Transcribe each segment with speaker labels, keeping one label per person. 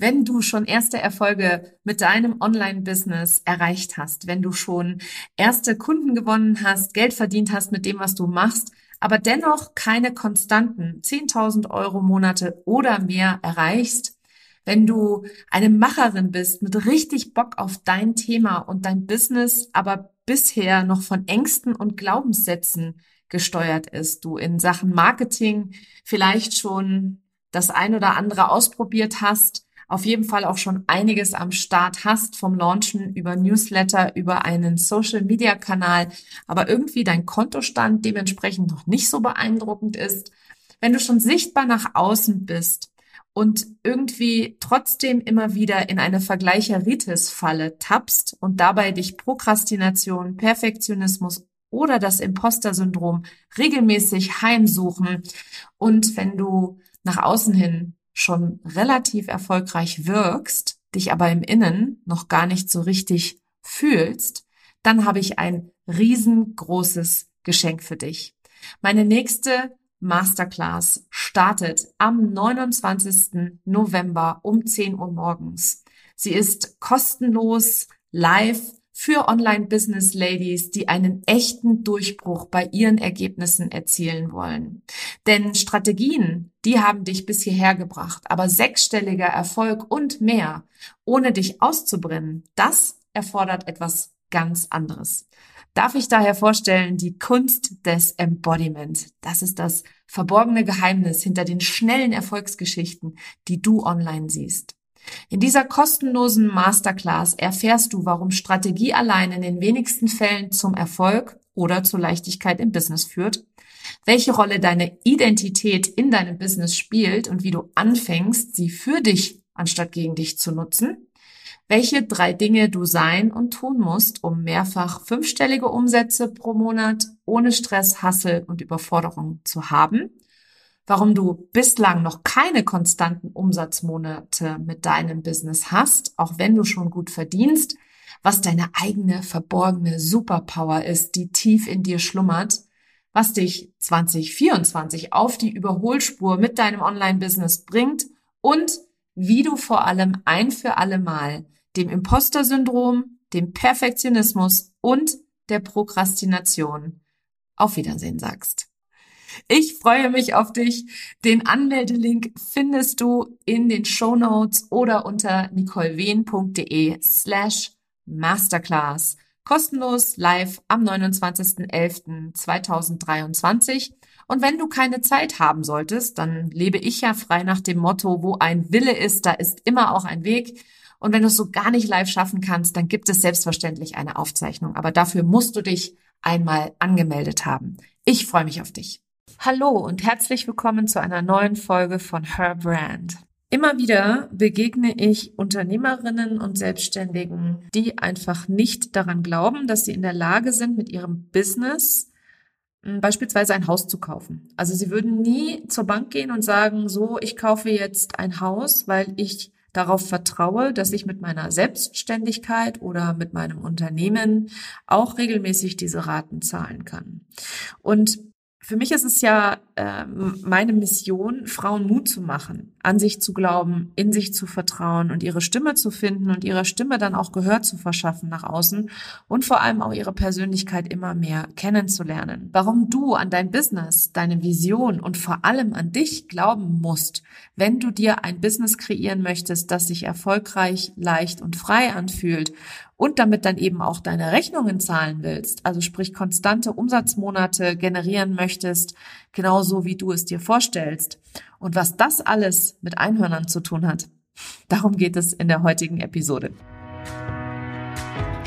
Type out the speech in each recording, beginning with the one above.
Speaker 1: Wenn du schon erste Erfolge mit deinem Online-Business erreicht hast, wenn du schon erste Kunden gewonnen hast, Geld verdient hast mit dem, was du machst, aber dennoch keine konstanten 10.000 Euro Monate oder mehr erreichst, wenn du eine Macherin bist mit richtig Bock auf dein Thema und dein Business, aber bisher noch von Ängsten und Glaubenssätzen gesteuert ist, du in Sachen Marketing vielleicht schon das ein oder andere ausprobiert hast, auf jeden Fall auch schon einiges am Start hast, vom Launchen über Newsletter, über einen Social-Media-Kanal, aber irgendwie dein Kontostand dementsprechend noch nicht so beeindruckend ist, wenn du schon sichtbar nach außen bist und irgendwie trotzdem immer wieder in eine Vergleicheritis-Falle tappst und dabei dich Prokrastination, Perfektionismus oder das Imposter-Syndrom regelmäßig heimsuchen und wenn du nach außen hin schon relativ erfolgreich wirkst, dich aber im Innen noch gar nicht so richtig fühlst, dann habe ich ein riesengroßes Geschenk für dich. Meine nächste Masterclass startet am 29. November um 10 Uhr morgens. Sie ist kostenlos, live für Online-Business-Ladies, die einen echten Durchbruch bei ihren Ergebnissen erzielen wollen. Denn Strategien, die haben dich bis hierher gebracht, aber sechsstelliger Erfolg und mehr, ohne dich auszubrennen, das erfordert etwas ganz anderes. Darf ich daher vorstellen, die Kunst des Embodiment. Das ist das verborgene Geheimnis hinter den schnellen Erfolgsgeschichten, die du online siehst. In dieser kostenlosen Masterclass erfährst du, warum Strategie allein in den wenigsten Fällen zum Erfolg oder zur Leichtigkeit im Business führt, welche Rolle deine Identität in deinem Business spielt und wie du anfängst, sie für dich anstatt gegen dich zu nutzen, welche drei Dinge du sein und tun musst, um mehrfach fünfstellige Umsätze pro Monat ohne Stress, Hassel und Überforderung zu haben warum du bislang noch keine konstanten Umsatzmonate mit deinem Business hast, auch wenn du schon gut verdienst, was deine eigene verborgene Superpower ist, die tief in dir schlummert, was dich 2024 auf die Überholspur mit deinem Online-Business bringt und wie du vor allem ein für alle Mal dem Imposter-Syndrom, dem Perfektionismus und der Prokrastination auf Wiedersehen sagst. Ich freue mich auf dich. Den Anmeldelink findest du in den Show Notes oder unter nicolewehn.de slash masterclass. Kostenlos live am 29.11.2023. Und wenn du keine Zeit haben solltest, dann lebe ich ja frei nach dem Motto, wo ein Wille ist, da ist immer auch ein Weg. Und wenn du es so gar nicht live schaffen kannst, dann gibt es selbstverständlich eine Aufzeichnung. Aber dafür musst du dich einmal angemeldet haben. Ich freue mich auf dich. Hallo und herzlich willkommen zu einer neuen Folge von Her Brand. Immer wieder begegne ich Unternehmerinnen und Selbstständigen, die einfach nicht daran glauben, dass sie in der Lage sind, mit ihrem Business hm, beispielsweise ein Haus zu kaufen. Also sie würden nie zur Bank gehen und sagen, so, ich kaufe jetzt ein Haus, weil ich darauf vertraue, dass ich mit meiner Selbstständigkeit oder mit meinem Unternehmen auch regelmäßig diese Raten zahlen kann. Und für mich ist es ja äh, meine Mission, Frauen Mut zu machen, an sich zu glauben, in sich zu vertrauen und ihre Stimme zu finden und ihrer Stimme dann auch Gehör zu verschaffen nach außen und vor allem auch ihre Persönlichkeit immer mehr kennenzulernen. Warum du an dein Business, deine Vision und vor allem an dich glauben musst, wenn du dir ein Business kreieren möchtest, das sich erfolgreich, leicht und frei anfühlt und damit dann eben auch deine Rechnungen zahlen willst, also sprich konstante Umsatzmonate generieren möchtest, genauso wie du es dir vorstellst. Und was das alles mit Einhörnern zu tun hat, darum geht es in der heutigen Episode.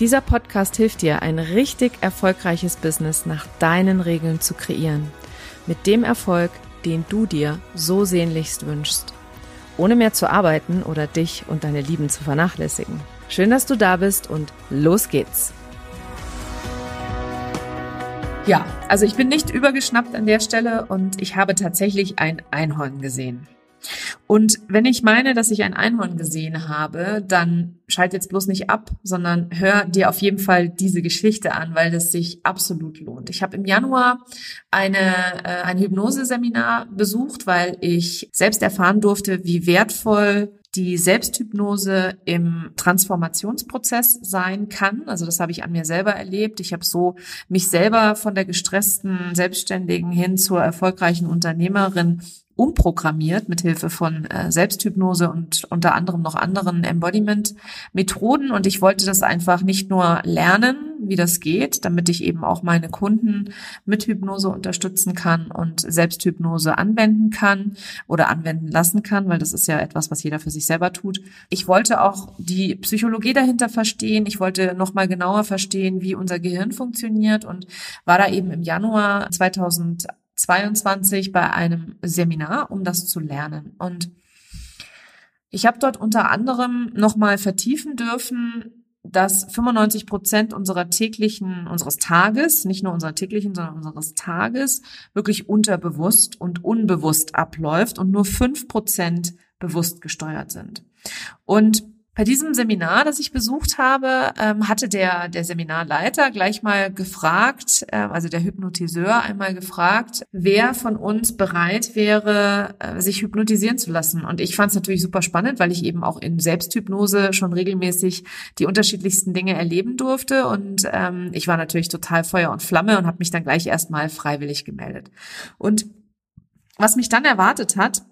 Speaker 1: Dieser Podcast hilft dir, ein richtig erfolgreiches Business nach deinen Regeln zu kreieren. Mit dem Erfolg, den du dir so sehnlichst wünschst. Ohne mehr zu arbeiten oder dich und deine Lieben zu vernachlässigen. Schön, dass du da bist und los geht's. Ja, also ich bin nicht übergeschnappt an der Stelle und ich habe tatsächlich ein Einhorn gesehen. Und wenn ich meine, dass ich ein Einhorn gesehen habe, dann schalt jetzt bloß nicht ab, sondern hör dir auf jeden Fall diese Geschichte an, weil das sich absolut lohnt. Ich habe im Januar eine, äh, ein Hypnoseseminar besucht, weil ich selbst erfahren durfte, wie wertvoll die Selbsthypnose im Transformationsprozess sein kann. Also das habe ich an mir selber erlebt. Ich habe so mich selber von der gestressten Selbstständigen hin zur erfolgreichen Unternehmerin umprogrammiert mit Hilfe von äh, Selbsthypnose und unter anderem noch anderen Embodiment-Methoden. Und ich wollte das einfach nicht nur lernen, wie das geht, damit ich eben auch meine Kunden mit Hypnose unterstützen kann und Selbsthypnose anwenden kann oder anwenden lassen kann, weil das ist ja etwas, was jeder für sich selber tut. Ich wollte auch die Psychologie dahinter verstehen. Ich wollte noch mal genauer verstehen, wie unser Gehirn funktioniert und war da eben im Januar 2000 22 bei einem Seminar, um das zu lernen. Und ich habe dort unter anderem nochmal vertiefen dürfen, dass 95 Prozent unserer täglichen, unseres Tages, nicht nur unserer täglichen, sondern unseres Tages, wirklich unterbewusst und unbewusst abläuft und nur fünf Prozent bewusst gesteuert sind. Und bei diesem Seminar, das ich besucht habe, ähm, hatte der, der Seminarleiter gleich mal gefragt, äh, also der Hypnotiseur einmal gefragt, wer von uns bereit wäre, äh, sich hypnotisieren zu lassen. Und ich fand es natürlich super spannend, weil ich eben auch in Selbsthypnose schon regelmäßig die unterschiedlichsten Dinge erleben durfte. Und ähm, ich war natürlich total Feuer und Flamme und habe mich dann gleich erstmal freiwillig gemeldet. Und was mich dann erwartet hat,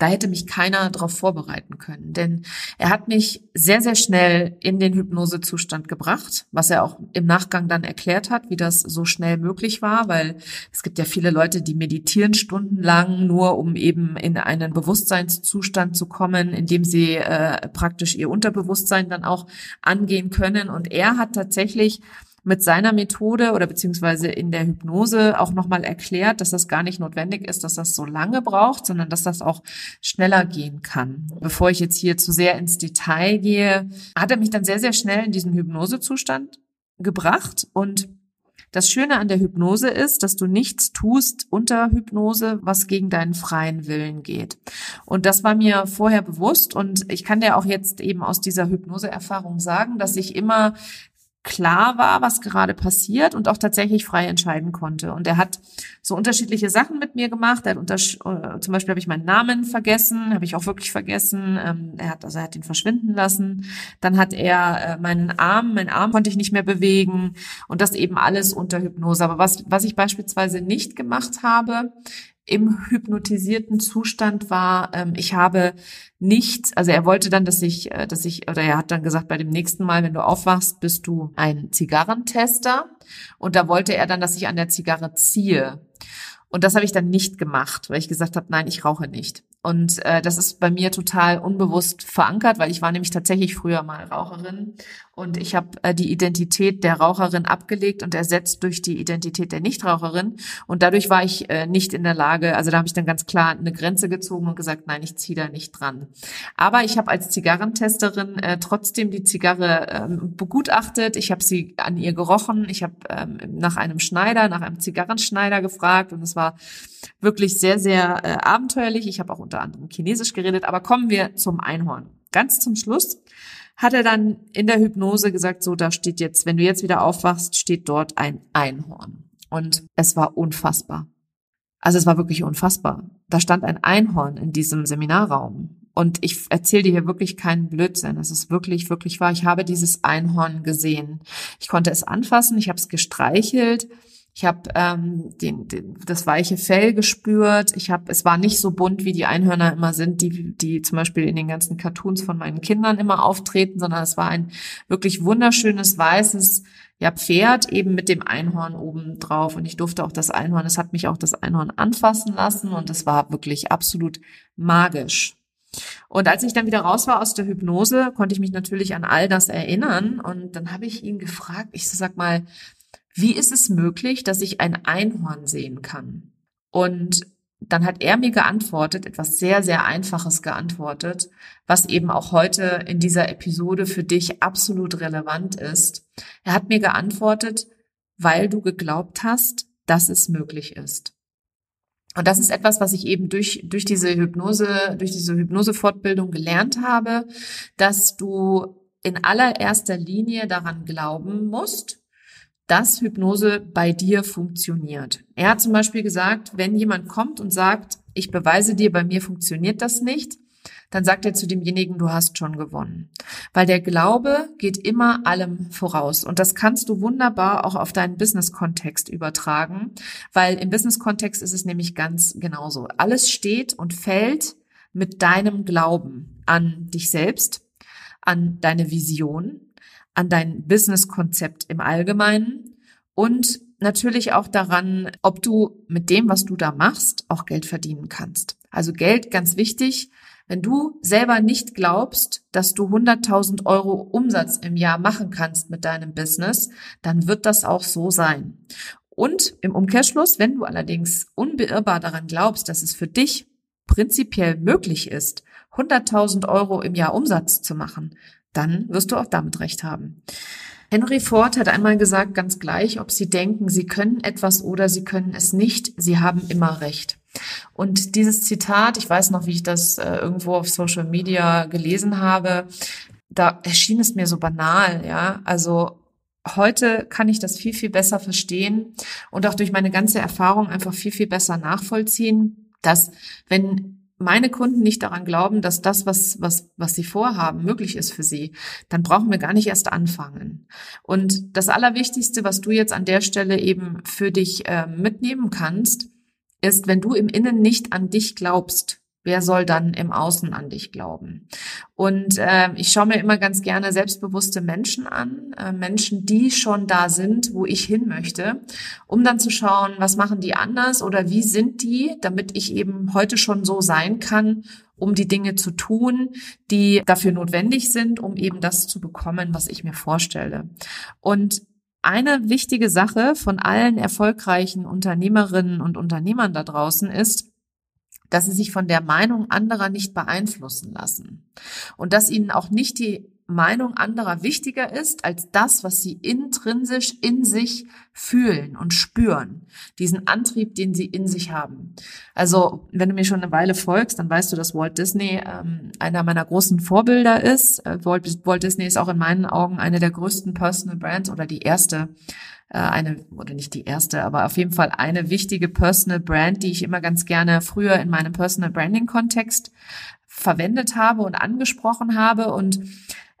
Speaker 1: da hätte mich keiner darauf vorbereiten können, denn er hat mich sehr, sehr schnell in den Hypnosezustand gebracht, was er auch im Nachgang dann erklärt hat, wie das so schnell möglich war, weil es gibt ja viele Leute, die meditieren stundenlang, nur um eben in einen Bewusstseinszustand zu kommen, in dem sie äh, praktisch ihr Unterbewusstsein dann auch angehen können. Und er hat tatsächlich mit seiner Methode oder beziehungsweise in der Hypnose auch nochmal erklärt, dass das gar nicht notwendig ist, dass das so lange braucht, sondern dass das auch schneller gehen kann. Bevor ich jetzt hier zu sehr ins Detail gehe, hat er mich dann sehr, sehr schnell in diesen Hypnosezustand gebracht und das Schöne an der Hypnose ist, dass du nichts tust unter Hypnose, was gegen deinen freien Willen geht. Und das war mir vorher bewusst und ich kann dir auch jetzt eben aus dieser Hypnoseerfahrung sagen, dass ich immer klar war, was gerade passiert und auch tatsächlich frei entscheiden konnte. Und er hat so unterschiedliche Sachen mit mir gemacht. Er hat unter, äh, zum Beispiel habe ich meinen Namen vergessen, habe ich auch wirklich vergessen. Ähm, er hat also er hat ihn verschwinden lassen. Dann hat er äh, meinen Arm, meinen Arm konnte ich nicht mehr bewegen und das eben alles unter Hypnose. Aber was was ich beispielsweise nicht gemacht habe, im hypnotisierten Zustand war. Ähm, ich habe nicht, also er wollte dann, dass ich, äh, dass ich, oder er hat dann gesagt, bei dem nächsten Mal, wenn du aufwachst, bist du ein Zigarrentester. Und da wollte er dann, dass ich an der Zigarre ziehe. Und das habe ich dann nicht gemacht, weil ich gesagt habe, nein, ich rauche nicht. Und äh, das ist bei mir total unbewusst verankert, weil ich war nämlich tatsächlich früher mal Raucherin und ich habe äh, die Identität der Raucherin abgelegt und ersetzt durch die Identität der Nichtraucherin. Und dadurch war ich äh, nicht in der Lage, also da habe ich dann ganz klar eine Grenze gezogen und gesagt, nein, ich ziehe da nicht dran. Aber ich habe als Zigarrentesterin äh, trotzdem die Zigarre ähm, begutachtet. Ich habe sie an ihr gerochen. Ich habe ähm, nach einem Schneider, nach einem Zigarrenschneider gefragt und es war wirklich sehr, sehr äh, abenteuerlich. Ich habe auch unter anderem Chinesisch geredet. Aber kommen wir zum Einhorn. Ganz zum Schluss hat er dann in der Hypnose gesagt, so, da steht jetzt, wenn du jetzt wieder aufwachst, steht dort ein Einhorn. Und es war unfassbar. Also es war wirklich unfassbar. Da stand ein Einhorn in diesem Seminarraum. Und ich erzähle dir hier wirklich keinen Blödsinn. Es ist wirklich, wirklich wahr. Ich habe dieses Einhorn gesehen. Ich konnte es anfassen, ich habe es gestreichelt. Ich habe ähm, den, den, das weiche Fell gespürt. Ich habe, es war nicht so bunt, wie die Einhörner immer sind, die, die zum Beispiel in den ganzen Cartoons von meinen Kindern immer auftreten, sondern es war ein wirklich wunderschönes weißes ja, Pferd eben mit dem Einhorn oben drauf. Und ich durfte auch das Einhorn, es hat mich auch das Einhorn anfassen lassen und es war wirklich absolut magisch. Und als ich dann wieder raus war aus der Hypnose, konnte ich mich natürlich an all das erinnern. Und dann habe ich ihn gefragt, ich so, sag mal, wie ist es möglich, dass ich ein Einhorn sehen kann? Und dann hat er mir geantwortet, etwas sehr, sehr Einfaches geantwortet, was eben auch heute in dieser Episode für dich absolut relevant ist. Er hat mir geantwortet, weil du geglaubt hast, dass es möglich ist. Und das ist etwas, was ich eben durch, durch diese Hypnose, durch diese Hypnosefortbildung gelernt habe, dass du in allererster Linie daran glauben musst, dass Hypnose bei dir funktioniert. Er hat zum Beispiel gesagt, wenn jemand kommt und sagt, ich beweise dir, bei mir funktioniert das nicht, dann sagt er zu demjenigen, du hast schon gewonnen. Weil der Glaube geht immer allem voraus. Und das kannst du wunderbar auch auf deinen Business-Kontext übertragen, weil im Business-Kontext ist es nämlich ganz genauso. Alles steht und fällt mit deinem Glauben an dich selbst, an deine Vision, an dein Business-Konzept im Allgemeinen und natürlich auch daran, ob du mit dem, was du da machst, auch Geld verdienen kannst. Also Geld, ganz wichtig, wenn du selber nicht glaubst, dass du 100.000 Euro Umsatz im Jahr machen kannst mit deinem Business, dann wird das auch so sein. Und im Umkehrschluss, wenn du allerdings unbeirrbar daran glaubst, dass es für dich prinzipiell möglich ist, 100.000 Euro im Jahr Umsatz zu machen, dann wirst du auch damit recht haben. Henry Ford hat einmal gesagt, ganz gleich, ob Sie denken, Sie können etwas oder Sie können es nicht, Sie haben immer recht. Und dieses Zitat, ich weiß noch, wie ich das äh, irgendwo auf Social Media gelesen habe, da erschien es mir so banal, ja. Also heute kann ich das viel, viel besser verstehen und auch durch meine ganze Erfahrung einfach viel, viel besser nachvollziehen, dass wenn meine Kunden nicht daran glauben, dass das, was, was, was sie vorhaben, möglich ist für sie, dann brauchen wir gar nicht erst anfangen. Und das Allerwichtigste, was du jetzt an der Stelle eben für dich äh, mitnehmen kannst, ist, wenn du im Innen nicht an dich glaubst, wer soll dann im Außen an dich glauben? Und äh, ich schaue mir immer ganz gerne selbstbewusste Menschen an, äh, Menschen, die schon da sind, wo ich hin möchte, um dann zu schauen, was machen die anders oder wie sind die, damit ich eben heute schon so sein kann, um die Dinge zu tun, die dafür notwendig sind, um eben das zu bekommen, was ich mir vorstelle. Und eine wichtige Sache von allen erfolgreichen Unternehmerinnen und Unternehmern da draußen ist, dass sie sich von der Meinung anderer nicht beeinflussen lassen und dass ihnen auch nicht die Meinung anderer wichtiger ist als das, was sie intrinsisch in sich fühlen und spüren, diesen Antrieb, den sie in sich haben. Also wenn du mir schon eine Weile folgst, dann weißt du, dass Walt Disney ähm, einer meiner großen Vorbilder ist. Äh, Walt, Walt Disney ist auch in meinen Augen eine der größten Personal Brands oder die erste eine, oder nicht die erste, aber auf jeden Fall eine wichtige Personal Brand, die ich immer ganz gerne früher in meinem Personal Branding Kontext verwendet habe und angesprochen habe. Und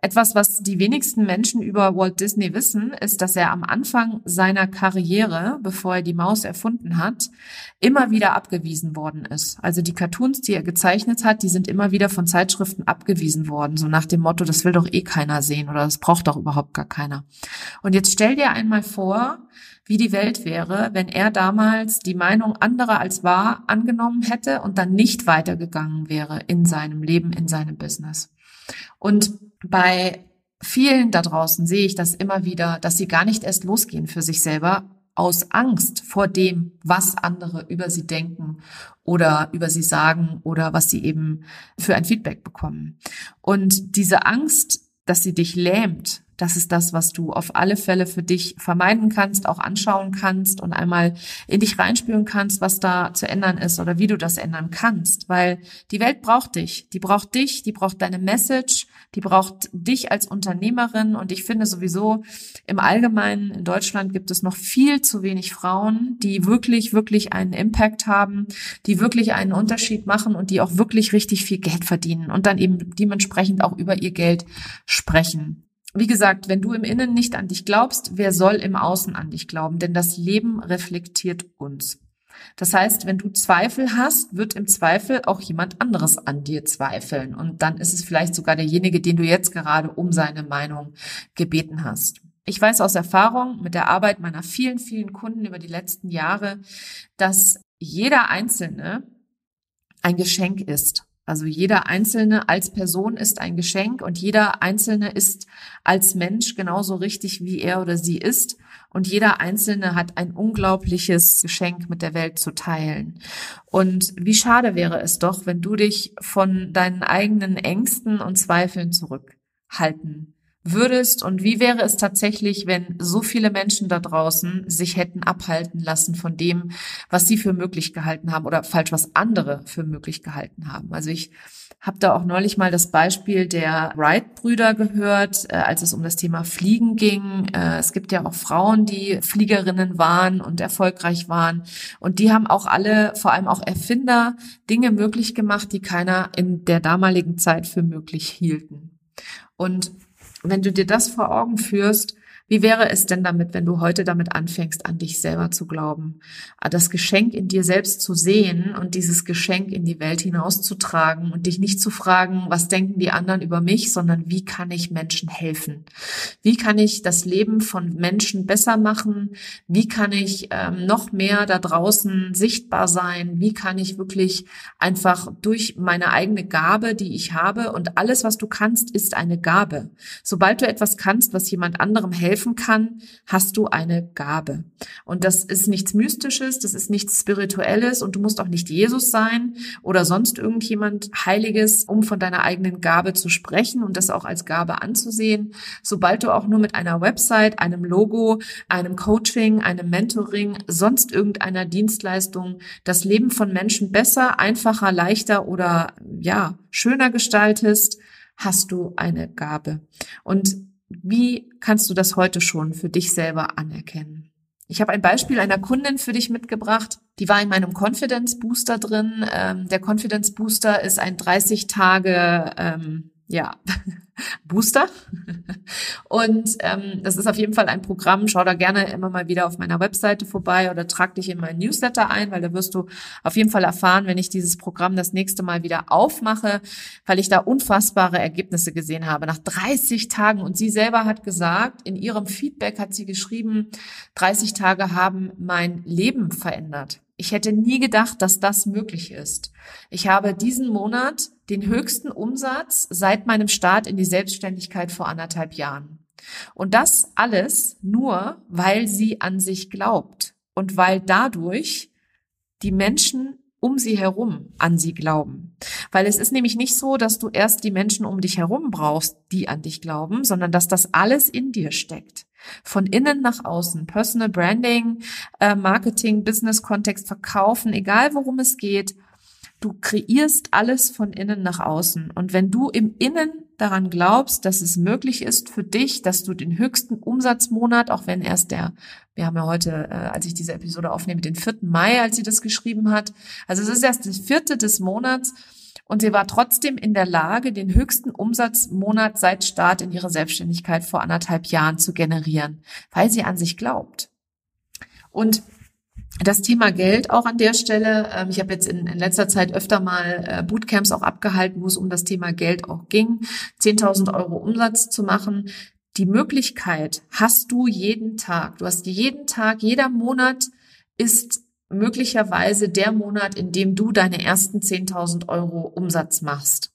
Speaker 1: etwas, was die wenigsten Menschen über Walt Disney wissen, ist, dass er am Anfang seiner Karriere, bevor er die Maus erfunden hat, immer wieder abgewiesen worden ist. Also die Cartoons, die er gezeichnet hat, die sind immer wieder von Zeitschriften abgewiesen worden, so nach dem Motto, das will doch eh keiner sehen oder das braucht doch überhaupt gar keiner. Und jetzt stell dir einmal vor, wie die Welt wäre, wenn er damals die Meinung anderer als wahr angenommen hätte und dann nicht weitergegangen wäre in seinem Leben, in seinem Business. Und bei vielen da draußen sehe ich das immer wieder, dass sie gar nicht erst losgehen für sich selber aus Angst vor dem, was andere über sie denken oder über sie sagen oder was sie eben für ein Feedback bekommen. Und diese Angst, dass sie dich lähmt, das ist das, was du auf alle Fälle für dich vermeiden kannst, auch anschauen kannst und einmal in dich reinspüren kannst, was da zu ändern ist oder wie du das ändern kannst. Weil die Welt braucht dich. Die braucht dich, die braucht deine Message, die braucht dich als Unternehmerin. Und ich finde sowieso im Allgemeinen in Deutschland gibt es noch viel zu wenig Frauen, die wirklich, wirklich einen Impact haben, die wirklich einen Unterschied machen und die auch wirklich richtig viel Geld verdienen und dann eben dementsprechend auch über ihr Geld sprechen wie gesagt, wenn du im Innen nicht an dich glaubst, wer soll im Außen an dich glauben? Denn das Leben reflektiert uns. Das heißt, wenn du Zweifel hast, wird im Zweifel auch jemand anderes an dir zweifeln. Und dann ist es vielleicht sogar derjenige, den du jetzt gerade um seine Meinung gebeten hast. Ich weiß aus Erfahrung mit der Arbeit meiner vielen, vielen Kunden über die letzten Jahre, dass jeder Einzelne ein Geschenk ist. Also jeder Einzelne als Person ist ein Geschenk und jeder Einzelne ist als Mensch genauso richtig, wie er oder sie ist. Und jeder Einzelne hat ein unglaubliches Geschenk mit der Welt zu teilen. Und wie schade wäre es doch, wenn du dich von deinen eigenen Ängsten und Zweifeln zurückhalten würdest und wie wäre es tatsächlich, wenn so viele Menschen da draußen sich hätten abhalten lassen von dem, was sie für möglich gehalten haben oder falsch, was andere für möglich gehalten haben. Also ich habe da auch neulich mal das Beispiel der Wright-Brüder gehört, äh, als es um das Thema Fliegen ging. Äh, es gibt ja auch Frauen, die Fliegerinnen waren und erfolgreich waren. Und die haben auch alle, vor allem auch Erfinder, Dinge möglich gemacht, die keiner in der damaligen Zeit für möglich hielten. Und wenn du dir das vor Augen führst, wie wäre es denn damit, wenn du heute damit anfängst, an dich selber zu glauben, das Geschenk in dir selbst zu sehen und dieses Geschenk in die Welt hinauszutragen und dich nicht zu fragen, was denken die anderen über mich, sondern wie kann ich Menschen helfen? Wie kann ich das Leben von Menschen besser machen? Wie kann ich ähm, noch mehr da draußen sichtbar sein? Wie kann ich wirklich einfach durch meine eigene Gabe, die ich habe und alles, was du kannst, ist eine Gabe. Sobald du etwas kannst, was jemand anderem helfen helfen kann, hast du eine Gabe. Und das ist nichts Mystisches, das ist nichts Spirituelles und du musst auch nicht Jesus sein oder sonst irgendjemand Heiliges, um von deiner eigenen Gabe zu sprechen und das auch als Gabe anzusehen. Sobald du auch nur mit einer Website, einem Logo, einem Coaching, einem Mentoring, sonst irgendeiner Dienstleistung das Leben von Menschen besser, einfacher, leichter oder ja, schöner gestaltest, hast du eine Gabe. Und wie kannst du das heute schon für dich selber anerkennen? Ich habe ein Beispiel einer Kundin für dich mitgebracht. Die war in meinem Confidence Booster drin. Ähm, der Confidence Booster ist ein 30 Tage ähm, ja, Booster. Und ähm, das ist auf jeden Fall ein Programm. Schau da gerne immer mal wieder auf meiner Webseite vorbei oder trag dich in meinen Newsletter ein, weil da wirst du auf jeden Fall erfahren, wenn ich dieses Programm das nächste Mal wieder aufmache, weil ich da unfassbare Ergebnisse gesehen habe. Nach 30 Tagen. Und sie selber hat gesagt, in ihrem Feedback hat sie geschrieben, 30 Tage haben mein Leben verändert. Ich hätte nie gedacht, dass das möglich ist. Ich habe diesen Monat den höchsten Umsatz seit meinem Start in die Selbstständigkeit vor anderthalb Jahren. Und das alles nur, weil sie an sich glaubt und weil dadurch die Menschen um sie herum an sie glauben. Weil es ist nämlich nicht so, dass du erst die Menschen um dich herum brauchst, die an dich glauben, sondern dass das alles in dir steckt. Von innen nach außen. Personal Branding, äh, Marketing, Business-Kontext, Verkaufen, egal worum es geht. Du kreierst alles von innen nach außen. Und wenn du im Innen daran glaubst, dass es möglich ist für dich, dass du den höchsten Umsatzmonat, auch wenn erst der, wir haben ja heute, äh, als ich diese Episode aufnehme, den 4. Mai, als sie das geschrieben hat. Also es ist erst das vierte des Monats. Und sie war trotzdem in der Lage, den höchsten Umsatzmonat seit Start in ihrer Selbstständigkeit vor anderthalb Jahren zu generieren, weil sie an sich glaubt. Und das Thema Geld auch an der Stelle. Ähm, ich habe jetzt in, in, letzter Zeit öfter mal äh, Bootcamps auch abgehalten, wo es um das Thema Geld auch ging. 10.000 Euro Umsatz zu machen. Die Möglichkeit hast du jeden Tag. Du hast jeden Tag, jeder Monat ist möglicherweise der Monat, in dem du deine ersten 10.000 Euro Umsatz machst.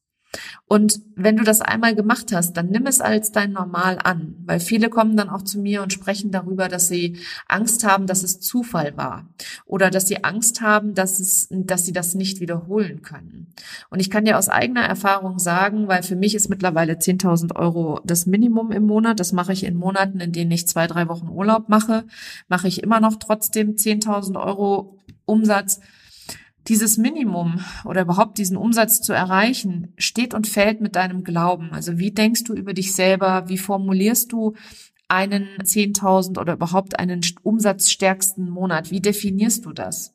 Speaker 1: Und wenn du das einmal gemacht hast, dann nimm es als dein Normal an, weil viele kommen dann auch zu mir und sprechen darüber, dass sie Angst haben, dass es Zufall war oder dass sie Angst haben, dass es, dass sie das nicht wiederholen können. Und ich kann dir aus eigener Erfahrung sagen, weil für mich ist mittlerweile 10.000 Euro das Minimum im Monat. Das mache ich in Monaten, in denen ich zwei, drei Wochen Urlaub mache, mache ich immer noch trotzdem 10.000 Euro Umsatz dieses Minimum oder überhaupt diesen Umsatz zu erreichen, steht und fällt mit deinem Glauben. Also wie denkst du über dich selber? Wie formulierst du einen 10.000 oder überhaupt einen umsatzstärksten Monat? Wie definierst du das?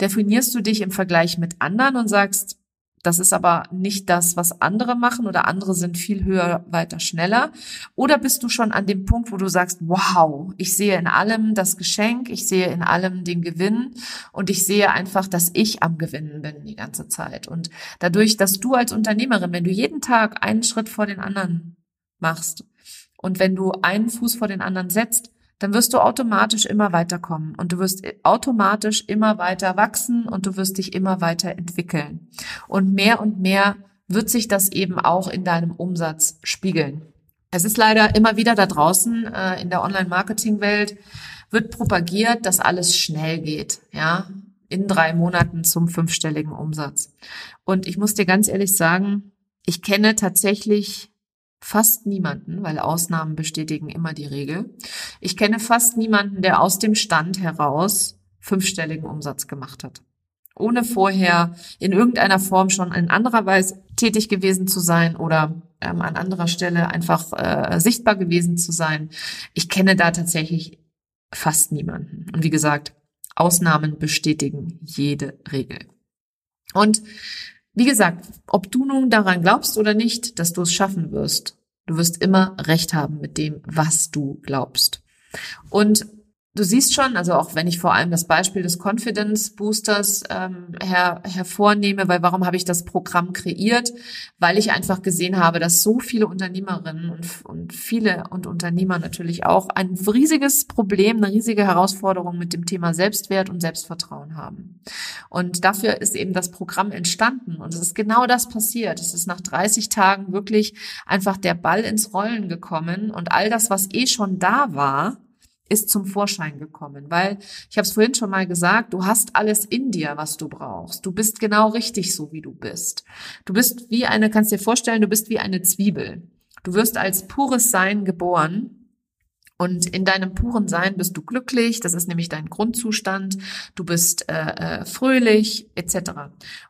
Speaker 1: Definierst du dich im Vergleich mit anderen und sagst, das ist aber nicht das, was andere machen oder andere sind viel höher, weiter, schneller. Oder bist du schon an dem Punkt, wo du sagst, wow, ich sehe in allem das Geschenk, ich sehe in allem den Gewinn und ich sehe einfach, dass ich am Gewinnen bin die ganze Zeit. Und dadurch, dass du als Unternehmerin, wenn du jeden Tag einen Schritt vor den anderen machst und wenn du einen Fuß vor den anderen setzt, dann wirst du automatisch immer weiterkommen und du wirst automatisch immer weiter wachsen und du wirst dich immer weiter entwickeln. Und mehr und mehr wird sich das eben auch in deinem Umsatz spiegeln. Es ist leider immer wieder da draußen äh, in der Online-Marketing-Welt wird propagiert, dass alles schnell geht, ja, in drei Monaten zum fünfstelligen Umsatz. Und ich muss dir ganz ehrlich sagen, ich kenne tatsächlich fast niemanden, weil Ausnahmen bestätigen immer die Regel. Ich kenne fast niemanden, der aus dem Stand heraus fünfstelligen Umsatz gemacht hat. Ohne vorher in irgendeiner Form schon in anderer Weise tätig gewesen zu sein oder ähm, an anderer Stelle einfach äh, sichtbar gewesen zu sein. Ich kenne da tatsächlich fast niemanden. Und wie gesagt, Ausnahmen bestätigen jede Regel. Und wie gesagt, ob du nun daran glaubst oder nicht, dass du es schaffen wirst, du wirst immer recht haben mit dem, was du glaubst. Und Du siehst schon, also auch wenn ich vor allem das Beispiel des Confidence Boosters ähm, her, hervornehme, weil warum habe ich das Programm kreiert? Weil ich einfach gesehen habe, dass so viele Unternehmerinnen und, und viele und Unternehmer natürlich auch ein riesiges Problem, eine riesige Herausforderung mit dem Thema Selbstwert und Selbstvertrauen haben. Und dafür ist eben das Programm entstanden. Und es ist genau das passiert. Es ist nach 30 Tagen wirklich einfach der Ball ins Rollen gekommen und all das, was eh schon da war, ist zum Vorschein gekommen, weil ich habe es vorhin schon mal gesagt, du hast alles in dir, was du brauchst. Du bist genau richtig so, wie du bist. Du bist wie eine, kannst dir vorstellen, du bist wie eine Zwiebel. Du wirst als pures Sein geboren und in deinem puren Sein bist du glücklich, das ist nämlich dein Grundzustand, du bist äh, äh, fröhlich etc.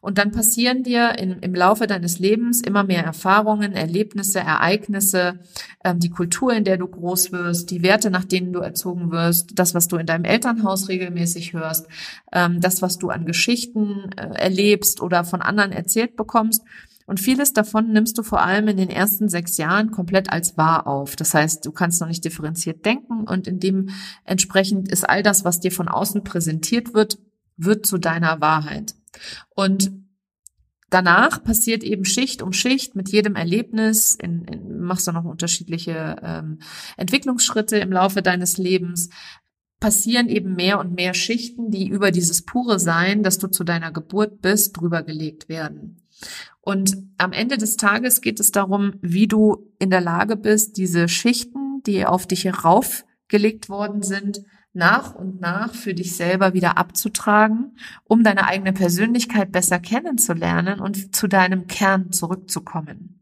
Speaker 1: Und dann passieren dir in, im Laufe deines Lebens immer mehr Erfahrungen, Erlebnisse, Ereignisse, ähm, die Kultur, in der du groß wirst, die Werte, nach denen du erzogen wirst, das, was du in deinem Elternhaus regelmäßig hörst, ähm, das, was du an Geschichten äh, erlebst oder von anderen erzählt bekommst. Und vieles davon nimmst du vor allem in den ersten sechs Jahren komplett als wahr auf. Das heißt, du kannst noch nicht differenziert denken und in dem entsprechend ist all das, was dir von außen präsentiert wird, wird zu deiner Wahrheit. Und danach passiert eben Schicht um Schicht mit jedem Erlebnis, in, in, machst du noch unterschiedliche ähm, Entwicklungsschritte im Laufe deines Lebens, passieren eben mehr und mehr Schichten, die über dieses pure Sein, das du zu deiner Geburt bist, drüber gelegt werden. Und am Ende des Tages geht es darum, wie du in der Lage bist, diese Schichten, die auf dich heraufgelegt worden sind, nach und nach für dich selber wieder abzutragen, um deine eigene Persönlichkeit besser kennenzulernen und zu deinem Kern zurückzukommen.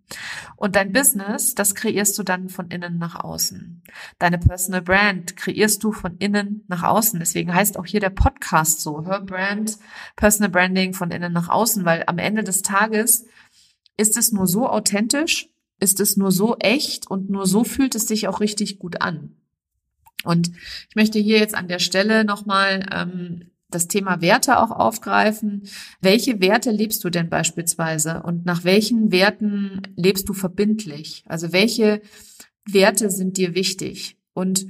Speaker 1: Und dein Business, das kreierst du dann von innen nach außen. Deine Personal Brand kreierst du von innen nach außen. Deswegen heißt auch hier der Podcast so, Her Brand, Personal Branding von innen nach außen, weil am Ende des Tages ist es nur so authentisch, ist es nur so echt und nur so fühlt es sich auch richtig gut an. Und ich möchte hier jetzt an der Stelle nochmal ähm, das Thema Werte auch aufgreifen. Welche Werte lebst du denn beispielsweise und nach welchen Werten lebst du verbindlich? Also welche Werte sind dir wichtig? Und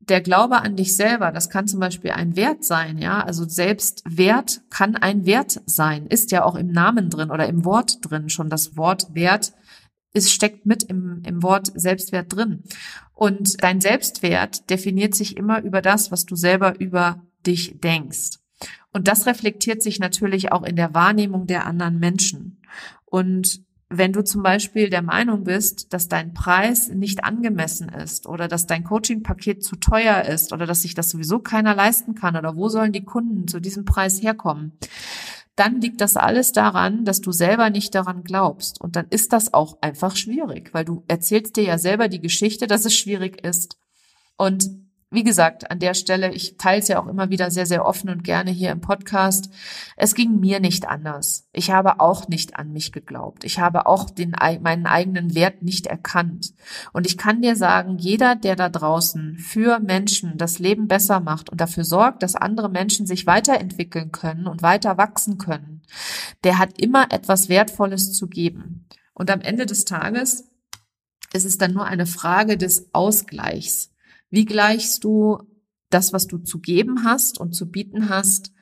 Speaker 1: der Glaube an dich selber, das kann zum Beispiel ein Wert sein, ja. Also Selbstwert kann ein Wert sein, ist ja auch im Namen drin oder im Wort drin. Schon das Wort Wert es steckt mit im, im Wort Selbstwert drin. Und dein Selbstwert definiert sich immer über das, was du selber über dich denkst. Und das reflektiert sich natürlich auch in der Wahrnehmung der anderen Menschen. Und wenn du zum Beispiel der Meinung bist, dass dein Preis nicht angemessen ist oder dass dein Coaching-Paket zu teuer ist oder dass sich das sowieso keiner leisten kann oder wo sollen die Kunden zu diesem Preis herkommen, dann liegt das alles daran, dass du selber nicht daran glaubst. Und dann ist das auch einfach schwierig, weil du erzählst dir ja selber die Geschichte, dass es schwierig ist. Und wie gesagt, an der Stelle, ich teile es ja auch immer wieder sehr, sehr offen und gerne hier im Podcast. Es ging mir nicht anders. Ich habe auch nicht an mich geglaubt. Ich habe auch den, meinen eigenen Wert nicht erkannt. Und ich kann dir sagen, jeder, der da draußen für Menschen das Leben besser macht und dafür sorgt, dass andere Menschen sich weiterentwickeln können und weiter wachsen können, der hat immer etwas Wertvolles zu geben. Und am Ende des Tages ist es dann nur eine Frage des Ausgleichs. Wie gleichst du das, was du zu geben hast und zu bieten hast,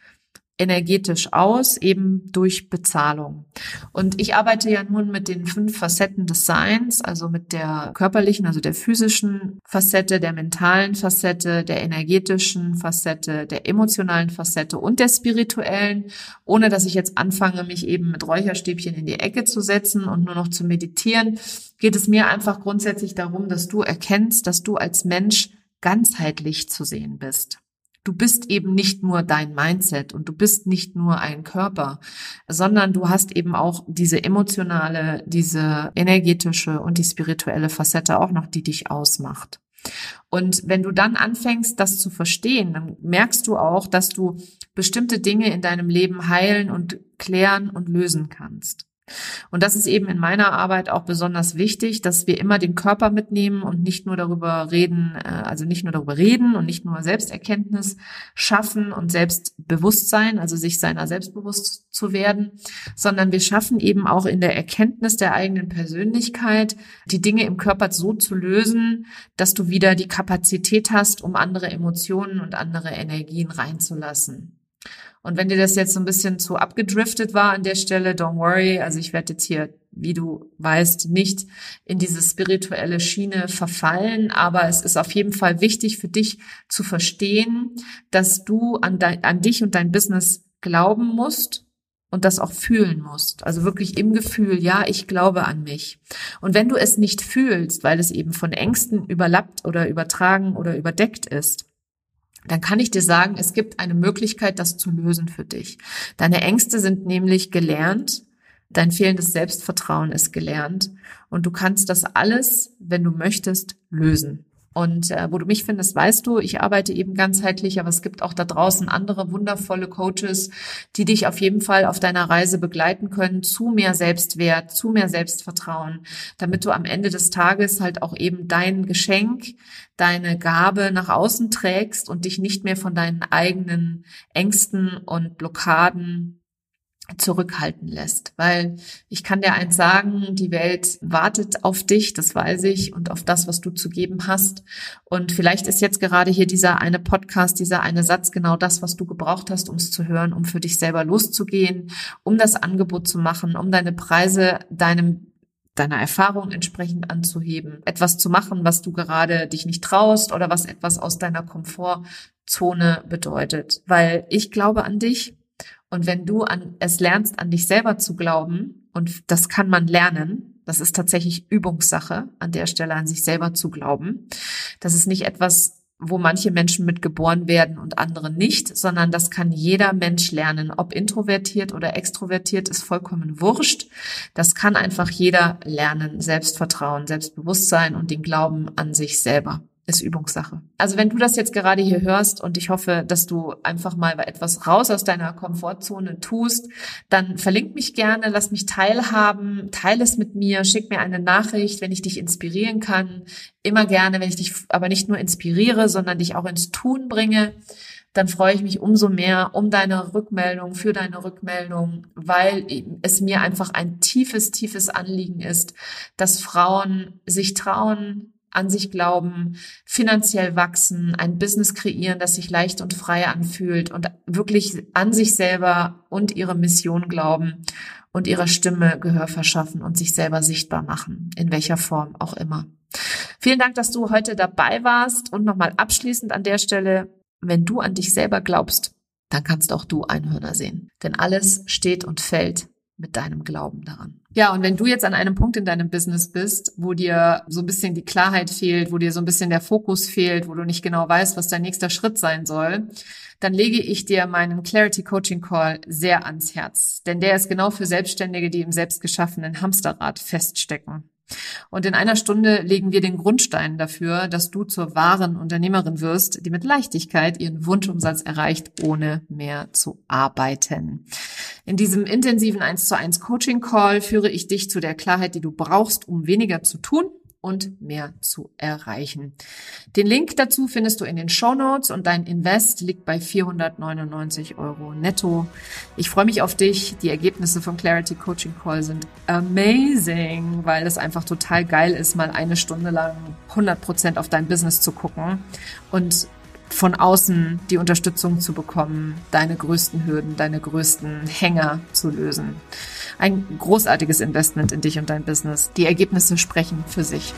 Speaker 1: energetisch aus, eben durch Bezahlung. Und ich arbeite ja nun mit den fünf Facetten des Seins, also mit der körperlichen, also der physischen Facette, der mentalen Facette, der energetischen Facette, der emotionalen Facette und der spirituellen, ohne dass ich jetzt anfange, mich eben mit Räucherstäbchen in die Ecke zu setzen und nur noch zu meditieren, geht es mir einfach grundsätzlich darum, dass du erkennst, dass du als Mensch ganzheitlich zu sehen bist. du bist eben nicht nur dein Mindset und du bist nicht nur ein Körper, sondern du hast eben auch diese emotionale, diese energetische und die spirituelle Facette auch noch, die dich ausmacht. Und wenn du dann anfängst, das zu verstehen, dann merkst du auch, dass du bestimmte Dinge in deinem Leben heilen und klären und lösen kannst. Und das ist eben in meiner Arbeit auch besonders wichtig, dass wir immer den Körper mitnehmen und nicht nur darüber reden, äh, also nicht nur darüber reden und nicht nur Selbsterkenntnis schaffen und Selbstbewusstsein, also sich seiner selbstbewusst zu werden, sondern wir schaffen eben auch in der Erkenntnis der eigenen Persönlichkeit, die Dinge im Körper so zu lösen, dass du wieder die Kapazität hast, um andere Emotionen und andere Energien reinzulassen. Und wenn dir das jetzt so ein bisschen zu abgedriftet war an der Stelle, don't worry. Also ich werde jetzt hier, wie du weißt, nicht in diese spirituelle Schiene verfallen, aber es ist auf jeden Fall wichtig für dich zu verstehen, dass du an, dein, an dich und dein Business glauben musst und das auch fühlen musst. Also wirklich im Gefühl, ja, ich glaube an mich. Und wenn du es nicht fühlst, weil es eben von Ängsten überlappt oder übertragen oder überdeckt ist, dann kann ich dir sagen, es gibt eine Möglichkeit, das zu lösen für dich. Deine Ängste sind nämlich gelernt, dein fehlendes Selbstvertrauen ist gelernt und du kannst das alles, wenn du möchtest, lösen. Und äh, wo du mich findest, weißt du, ich arbeite eben ganzheitlich, aber es gibt auch da draußen andere wundervolle Coaches, die dich auf jeden Fall auf deiner Reise begleiten können zu mehr Selbstwert, zu mehr Selbstvertrauen, damit du am Ende des Tages halt auch eben dein Geschenk, deine Gabe nach außen trägst und dich nicht mehr von deinen eigenen Ängsten und Blockaden zurückhalten lässt. Weil ich kann dir eins sagen, die Welt wartet auf dich, das weiß ich, und auf das, was du zu geben hast. Und vielleicht ist jetzt gerade hier dieser eine Podcast, dieser eine Satz genau das, was du gebraucht hast, um es zu hören, um für dich selber loszugehen, um das Angebot zu machen, um deine Preise deinem deiner Erfahrung entsprechend anzuheben, etwas zu machen, was du gerade dich nicht traust oder was etwas aus deiner Komfortzone bedeutet. Weil ich glaube an dich, und wenn du an, es lernst, an dich selber zu glauben, und das kann man lernen, das ist tatsächlich Übungssache, an der Stelle an sich selber zu glauben. Das ist nicht etwas, wo manche Menschen mit geboren werden und andere nicht, sondern das kann jeder Mensch lernen. Ob introvertiert oder extrovertiert ist vollkommen wurscht. Das kann einfach jeder lernen. Selbstvertrauen, Selbstbewusstsein und den Glauben an sich selber ist Übungssache. Also wenn du das jetzt gerade hier hörst und ich hoffe, dass du einfach mal etwas raus aus deiner Komfortzone tust, dann verlink mich gerne, lass mich teilhaben, teile es mit mir, schick mir eine Nachricht, wenn ich dich inspirieren kann. Immer gerne, wenn ich dich aber nicht nur inspiriere, sondern dich auch ins Tun bringe dann freue ich mich umso mehr um deine Rückmeldung, für deine Rückmeldung, weil es mir einfach ein tiefes, tiefes Anliegen ist, dass Frauen sich trauen, an sich glauben, finanziell wachsen, ein Business kreieren, das sich leicht und frei anfühlt und wirklich an sich selber und ihre Mission glauben und ihrer Stimme Gehör verschaffen und sich selber sichtbar machen, in welcher Form auch immer. Vielen Dank, dass du heute dabei warst und nochmal abschließend an der Stelle, wenn du an dich selber glaubst, dann kannst auch du Einhörner sehen. Denn alles steht und fällt mit deinem Glauben daran. Ja, und wenn du jetzt an einem Punkt in deinem Business bist, wo dir so ein bisschen die Klarheit fehlt, wo dir so ein bisschen der Fokus fehlt, wo du nicht genau weißt, was dein nächster Schritt sein soll, dann lege ich dir meinen Clarity Coaching Call sehr ans Herz. Denn der ist genau für Selbstständige, die im selbstgeschaffenen Hamsterrad feststecken. Und in einer Stunde legen wir den Grundstein dafür, dass du zur wahren Unternehmerin wirst, die mit Leichtigkeit ihren Wunschumsatz erreicht, ohne mehr zu arbeiten. In diesem intensiven 1 zu 1 Coaching Call führe ich dich zu der Klarheit, die du brauchst, um weniger zu tun und mehr zu erreichen. Den Link dazu findest du in den Show Notes und dein Invest liegt bei 499 Euro netto. Ich freue mich auf dich. Die Ergebnisse vom Clarity Coaching Call sind amazing, weil es einfach total geil ist, mal eine Stunde lang 100 Prozent auf dein Business zu gucken und von außen die Unterstützung zu bekommen, deine größten Hürden, deine größten Hänger zu lösen. Ein großartiges Investment in dich und dein Business. Die Ergebnisse sprechen für sich.